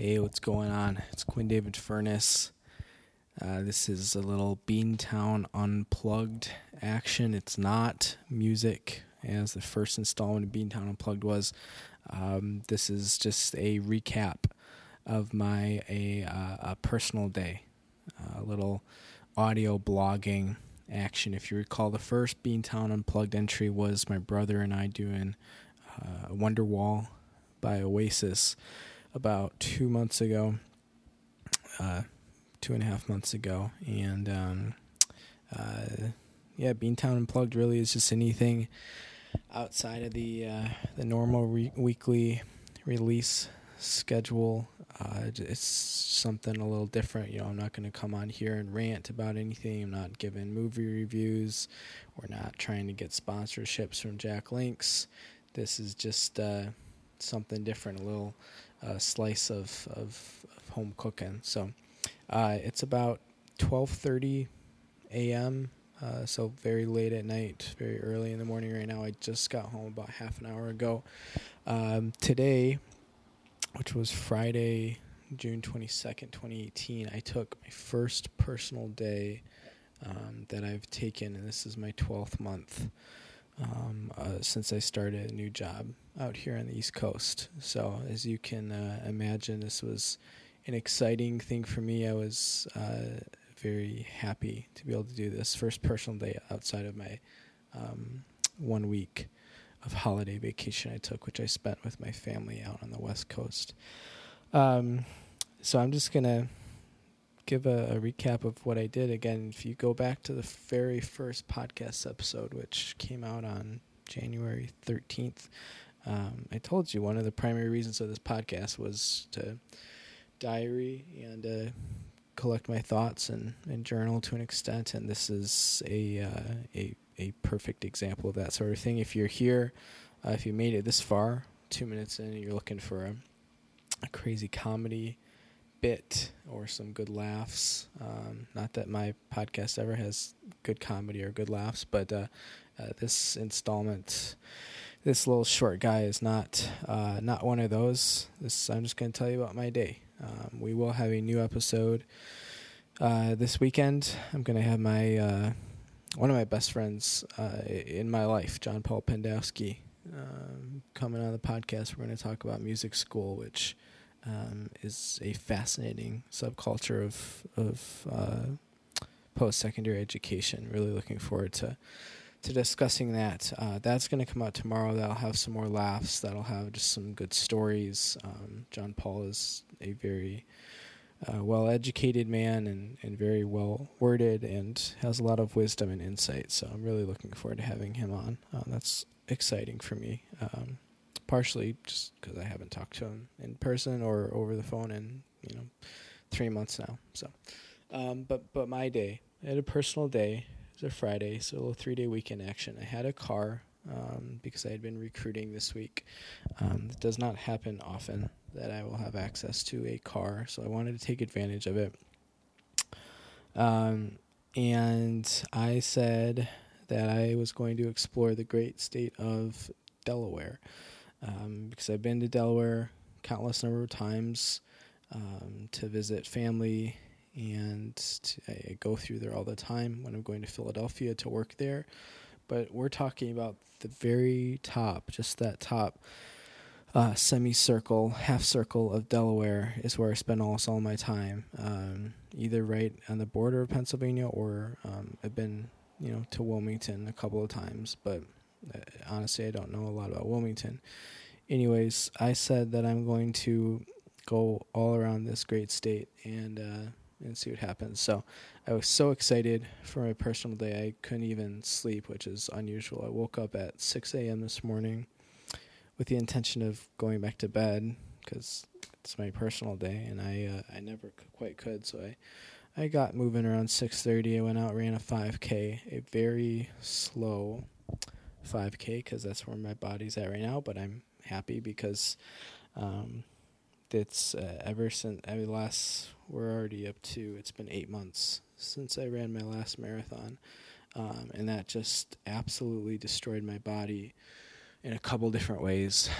Hey, what's going on? It's Quinn David Furness. Uh, this is a little Beantown Unplugged action. It's not music, as the first installment of Beantown Unplugged was. Um, this is just a recap of my a, uh, a personal day, a little audio blogging action. If you recall, the first Beantown Unplugged entry was my brother and I doing uh, Wonderwall by Oasis about two months ago, uh, two and a half months ago, and um, uh, yeah, Beantown Unplugged really is just anything outside of the uh, the normal re- weekly release schedule. Uh, it's something a little different. You know, I'm not going to come on here and rant about anything. I'm not giving movie reviews. We're not trying to get sponsorships from Jack Links. This is just uh, something different, a little uh, slice of, of, of, home cooking. So uh, it's about 12:30 a.m. Uh, so very late at night, very early in the morning right now. I just got home about half an hour ago. Um, today, which was Friday, June 22nd, 2018, I took my first personal day um, that I've taken, and this is my 12th month um, uh, since I started a new job out here on the East Coast. So, as you can uh, imagine, this was an exciting thing for me. I was uh, very happy to be able to do this first personal day outside of my um, one week of holiday vacation I took, which I spent with my family out on the West Coast. Um, so, I'm just going to give a, a, recap of what I did. Again, if you go back to the very first podcast episode, which came out on January 13th, um, I told you one of the primary reasons of this podcast was to diary and uh, collect my thoughts and, and journal to an extent. And this is a, uh, a, a perfect example of that sort of thing. If you're here, uh, if you made it this far, two minutes in, you're looking for a, a crazy comedy, bit or some good laughs. Um, not that my podcast ever has good comedy or good laughs, but uh, uh, this installment, this little short guy is not uh, not one of those. This I'm just going to tell you about my day. Um, we will have a new episode uh, this weekend. I'm going to have my uh, one of my best friends uh, in my life, John Paul Pendowski, um, coming on the podcast. We're going to talk about music school, which um, is a fascinating subculture of of uh, post secondary education. Really looking forward to to discussing that. Uh, that's going to come out tomorrow. That'll have some more laughs. That'll have just some good stories. Um, John Paul is a very uh, well educated man and, and very well worded and has a lot of wisdom and insight. So I'm really looking forward to having him on. Uh, that's exciting for me. Um, partially just because I haven't talked to him in person or over the phone in you know three months now. So, um, but but my day, I had a personal day. It was a Friday, so a little three day weekend action. I had a car um, because I had been recruiting this week. Um, it does not happen often that I will have access to a car, so I wanted to take advantage of it. Um, and I said that I was going to explore the great state of Delaware um, because I've been to Delaware countless number of times um, to visit family, and to, I go through there all the time when I'm going to Philadelphia to work there. But we're talking about the very top, just that top uh, semicircle, half circle of Delaware is where I spend almost all my time. Um, either right on the border of Pennsylvania, or um, I've been, you know, to Wilmington a couple of times, but honestly, I don't know a lot about Wilmington. Anyways, I said that I'm going to go all around this great state and uh, and see what happens. So I was so excited for my personal day, I couldn't even sleep, which is unusual. I woke up at 6 a.m. this morning with the intention of going back to bed because it's my personal day, and I uh, I never quite could. So I I got moving around 6:30. I went out, ran a 5K, a very slow 5K because that's where my body's at right now. But I'm happy because um, it's uh, ever since I mean, last we're already up to it's been eight months since I ran my last marathon, um, and that just absolutely destroyed my body in a couple different ways.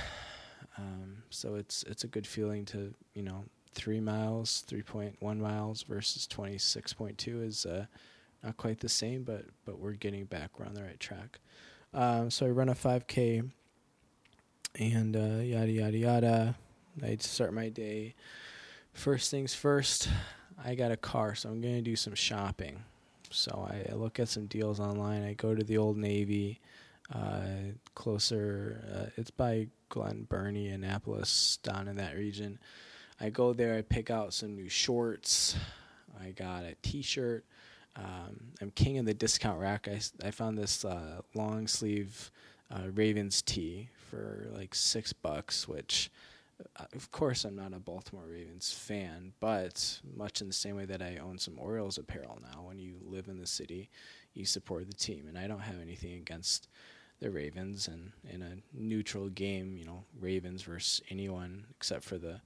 Um, so it's it's a good feeling to you know three miles, three point one miles versus twenty six point two is uh, not quite the same, but but we're getting back. We're on the right track. Um, so I run a five k, and uh, yada yada yada. I start my day. First things first, I got a car, so I'm gonna do some shopping. So I, I look at some deals online. I go to the Old Navy, uh, closer. Uh, it's by Glen Burnie, Annapolis, down in that region. I go there. I pick out some new shorts. I got a T-shirt. Um, I'm king of the discount rack. I, I found this uh, long sleeve uh, Ravens tee for like six bucks, which uh, of course I'm not a Baltimore Ravens fan, but much in the same way that I own some Orioles apparel now. When you live in the city, you support the team, and I don't have anything against the Ravens. And in a neutral game, you know, Ravens versus anyone except for the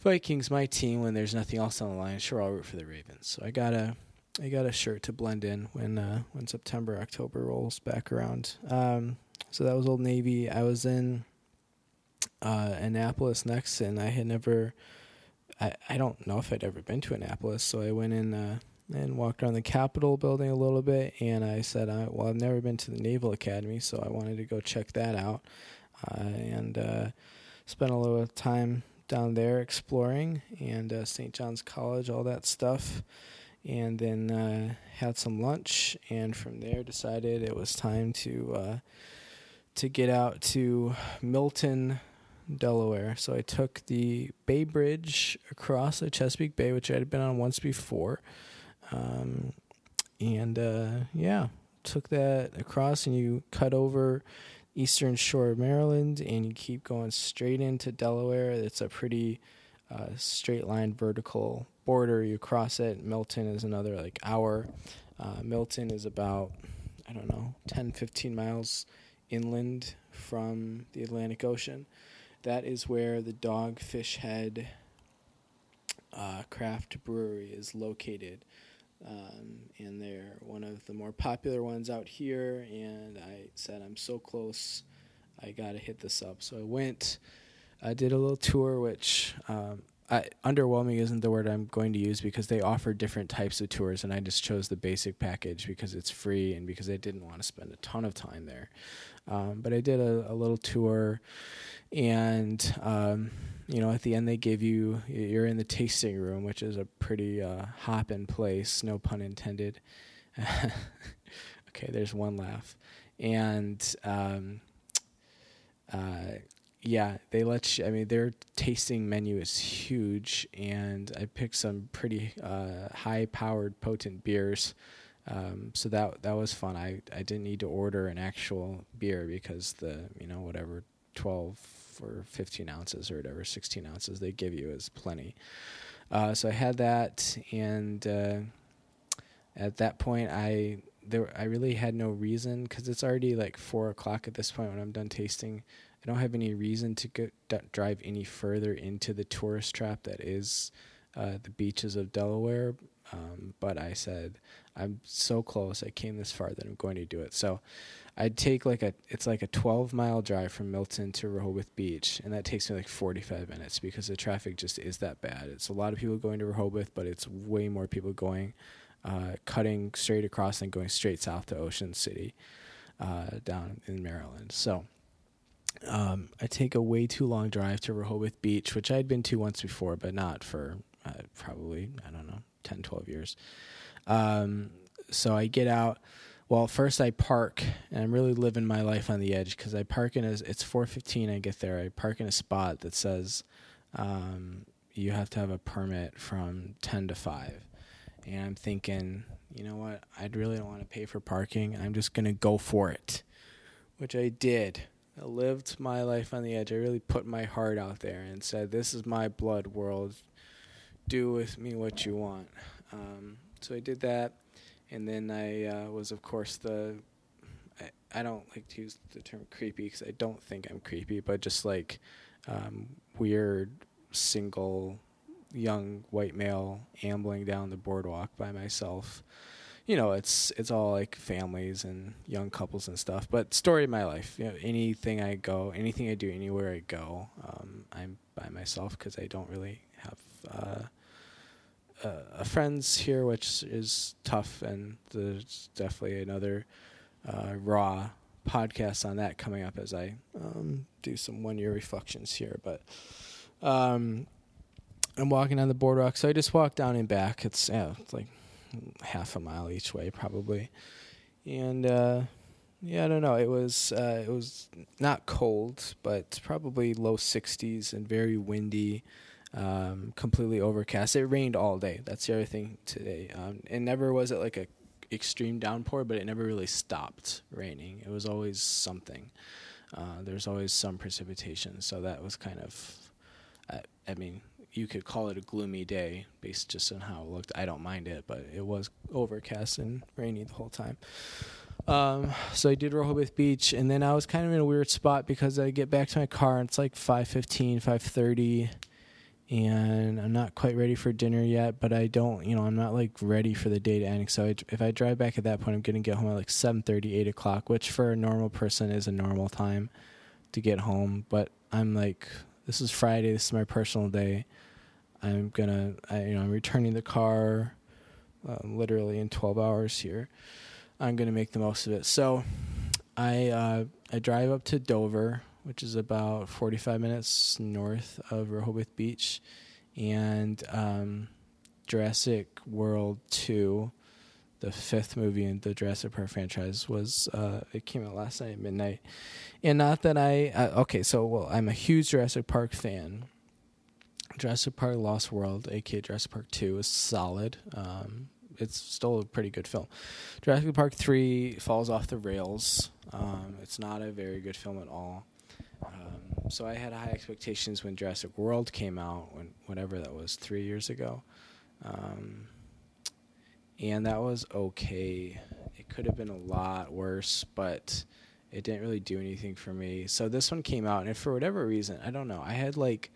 Vikings, my team. When there's nothing else on the line, sure I'll root for the Ravens. So I got a I got a shirt to blend in when uh, when September October rolls back around. Um, so that was Old Navy. I was in uh, Annapolis next, and I had never. I, I don't know if I'd ever been to Annapolis, so I went in uh, and walked around the Capitol building a little bit, and I said, I, "Well, I've never been to the Naval Academy, so I wanted to go check that out," uh, and uh, spent a little time down there exploring, and uh, St. John's College, all that stuff and then uh, had some lunch, and from there decided it was time to uh, to get out to Milton, Delaware. So I took the Bay Bridge across the Chesapeake Bay, which I had been on once before, um, and uh, yeah, took that across, and you cut over eastern shore of Maryland, and you keep going straight into Delaware. It's a pretty uh, straight line vertical border. You cross it. Milton is another like hour. Uh, Milton is about I don't know 10, 15 miles inland from the Atlantic Ocean. That is where the Dogfish Head uh, craft brewery is located. Um, and they're one of the more popular ones out here. And I said, I'm so close, I got to hit this up. So I went, I did a little tour, which um, I, underwhelming isn't the word I'm going to use because they offer different types of tours, and I just chose the basic package because it's free and because I didn't want to spend a ton of time there. Um, but I did a, a, little tour, and um, you know, at the end they give you you're in the tasting room, which is a pretty uh, hopping place, no pun intended. okay, there's one laugh, and um, uh, yeah, they let you. I mean, their tasting menu is huge, and I picked some pretty uh, high-powered, potent beers. Um, so that that was fun. I, I didn't need to order an actual beer because the you know whatever twelve or fifteen ounces or whatever sixteen ounces they give you is plenty. Uh, so I had that, and uh, at that point I there I really had no reason because it's already like four o'clock at this point when I'm done tasting. I don't have any reason to go, d- drive any further into the tourist trap that is uh, the beaches of Delaware. Um, but I said, I'm so close. I came this far that I'm going to do it. So I'd take like a, it's like a 12 mile drive from Milton to Rehoboth Beach. And that takes me like 45 minutes because the traffic just is that bad. It's a lot of people going to Rehoboth, but it's way more people going, uh, cutting straight across and going straight south to Ocean City, uh, down in Maryland. So, um, I take a way too long drive to Rehoboth Beach, which I'd been to once before, but not for uh, probably, I don't know, 10, 12 years. Um, so I get out. Well, first I park, and I'm really living my life on the edge because I park in a, it's 4:15. I get there. I park in a spot that says um, you have to have a permit from 10 to 5, and I'm thinking, you know what? I'd really don't want to pay for parking. I'm just gonna go for it, which I did. I lived my life on the edge. I really put my heart out there and said, "This is my blood world. Do with me what you want." Um, so I did that, and then I uh, was, of course, the. I, I don't like to use the term creepy because I don't think I'm creepy, but just like um, weird single young white male ambling down the boardwalk by myself you know, it's it's all like families and young couples and stuff. But story of my life, you know, anything I go, anything I do, anywhere I go, um, I'm by myself because I don't really have uh, uh, friends here, which is tough. And there's definitely another uh, raw podcast on that coming up as I um, do some one year reflections here. But um, I'm walking on the boardwalk, so I just walk down and back. It's yeah, it's like half a mile each way probably, and uh, yeah, I don't know. It was uh, it was not cold, but probably low 60s and very windy. Um, completely overcast. It rained all day. That's the other thing today. Um, and never was it like a extreme downpour, but it never really stopped raining. It was always something. Uh, there's always some precipitation, so that was kind of. I, I mean, you could call it a gloomy day based just on how it looked. I don't mind it, but it was overcast and rainy the whole time. Um, so I did Rehoboth Beach, and then I was kind of in a weird spot because I get back to my car and it's like 5:15, 5:30, and I'm not quite ready for dinner yet. But I don't, you know, I'm not like ready for the day to end. So I, if I drive back at that point, I'm gonna get home at like 7:30, 8 o'clock, which for a normal person is a normal time to get home. But I'm like, this is Friday. This is my personal day. I'm gonna, I, you know, I'm returning the car, uh, literally in 12 hours here. I'm gonna make the most of it. So, I uh, I drive up to Dover, which is about 45 minutes north of Rehoboth Beach, and um, Jurassic World 2, the fifth movie in the Jurassic Park franchise, was uh, it came out last night at midnight. And not that I uh, okay, so well, I'm a huge Jurassic Park fan. Jurassic Park Lost World, aka Jurassic Park 2, is solid. Um, it's still a pretty good film. Jurassic Park 3 falls off the rails. Um, it's not a very good film at all. Um, so I had high expectations when Jurassic World came out, when whatever that was, three years ago. Um, and that was okay. It could have been a lot worse, but it didn't really do anything for me. So this one came out, and for whatever reason, I don't know. I had like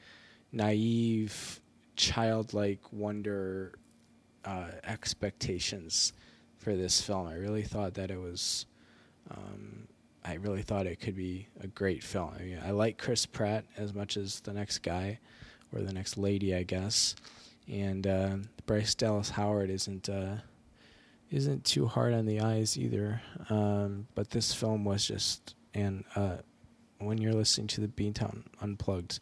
naive, childlike wonder uh, expectations for this film. I really thought that it was. Um, I really thought it could be a great film. I mean, I like Chris Pratt as much as the next guy, or the next lady, I guess. And uh, Bryce Dallas Howard isn't uh, isn't too hard on the eyes either. Um, but this film was just, and uh, when you're listening to the Beantown Unplugged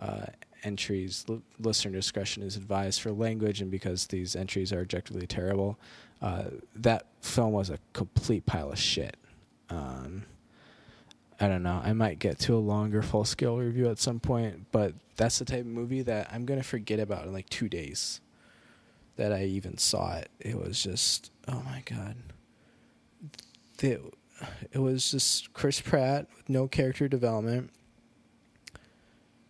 uh, entries, l- listener discretion is advised for language, and because these entries are objectively terrible, uh, that film was a complete pile of shit. Um, I don't know. I might get to a longer full scale review at some point, but that's the type of movie that I'm gonna forget about in like two days. That I even saw it. It was just oh my god. The, it was just Chris Pratt with no character development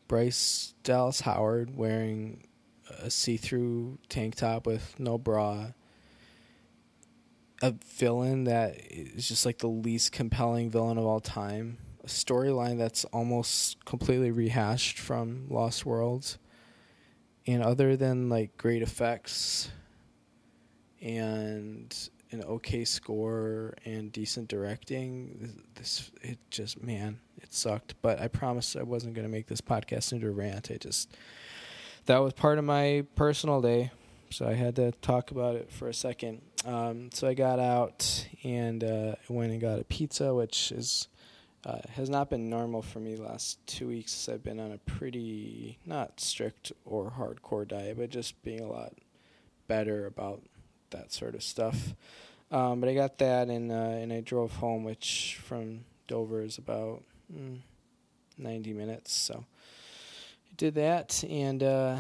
Bryce Dallas Howard wearing a see-through tank top with no bra. A villain that is just like the least compelling villain of all time. A storyline that's almost completely rehashed from Lost Worlds. And other than like great effects and an okay score and decent directing, this it just man, it sucked. But I promised I wasn't going to make this podcast into a rant. I just that was part of my personal day, so I had to talk about it for a second. Um, so I got out and uh, went and got a pizza, which is uh, has not been normal for me last two weeks. I've been on a pretty not strict or hardcore diet, but just being a lot better about that sort of stuff. Um, but I got that and uh, and I drove home, which from Dover is about mm, 90 minutes. So I did that, and uh,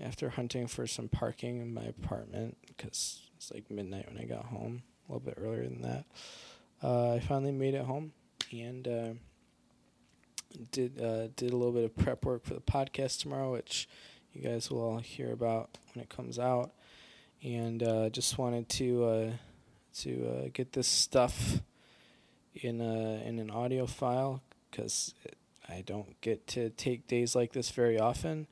after hunting for some parking in my apartment, because it's like midnight when I got home, a little bit earlier than that, uh, I finally made it home and uh, did uh, did a little bit of prep work for the podcast tomorrow, which you guys will all hear about when it comes out. And uh, just wanted to to uh, get this stuff in a in an audio file because I don't get to take days like this very often,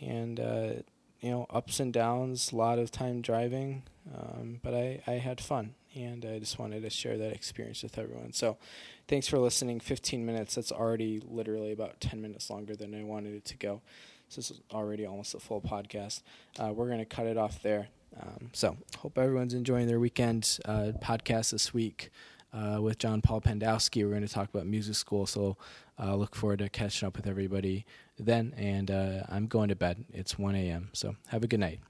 and uh, you know ups and downs, a lot of time driving, um, but I I had fun, and I just wanted to share that experience with everyone. So, thanks for listening. 15 minutes. That's already literally about 10 minutes longer than I wanted it to go. So this is already almost a full podcast. Uh, we're to cut it off there. Um, so hope everyone's enjoying their weekend uh, podcast this week uh, with John Paul Pendowski. We're going to talk about music school. So uh, look forward to catching up with everybody then. And uh, I'm going to bed. It's 1 a.m. So have a good night.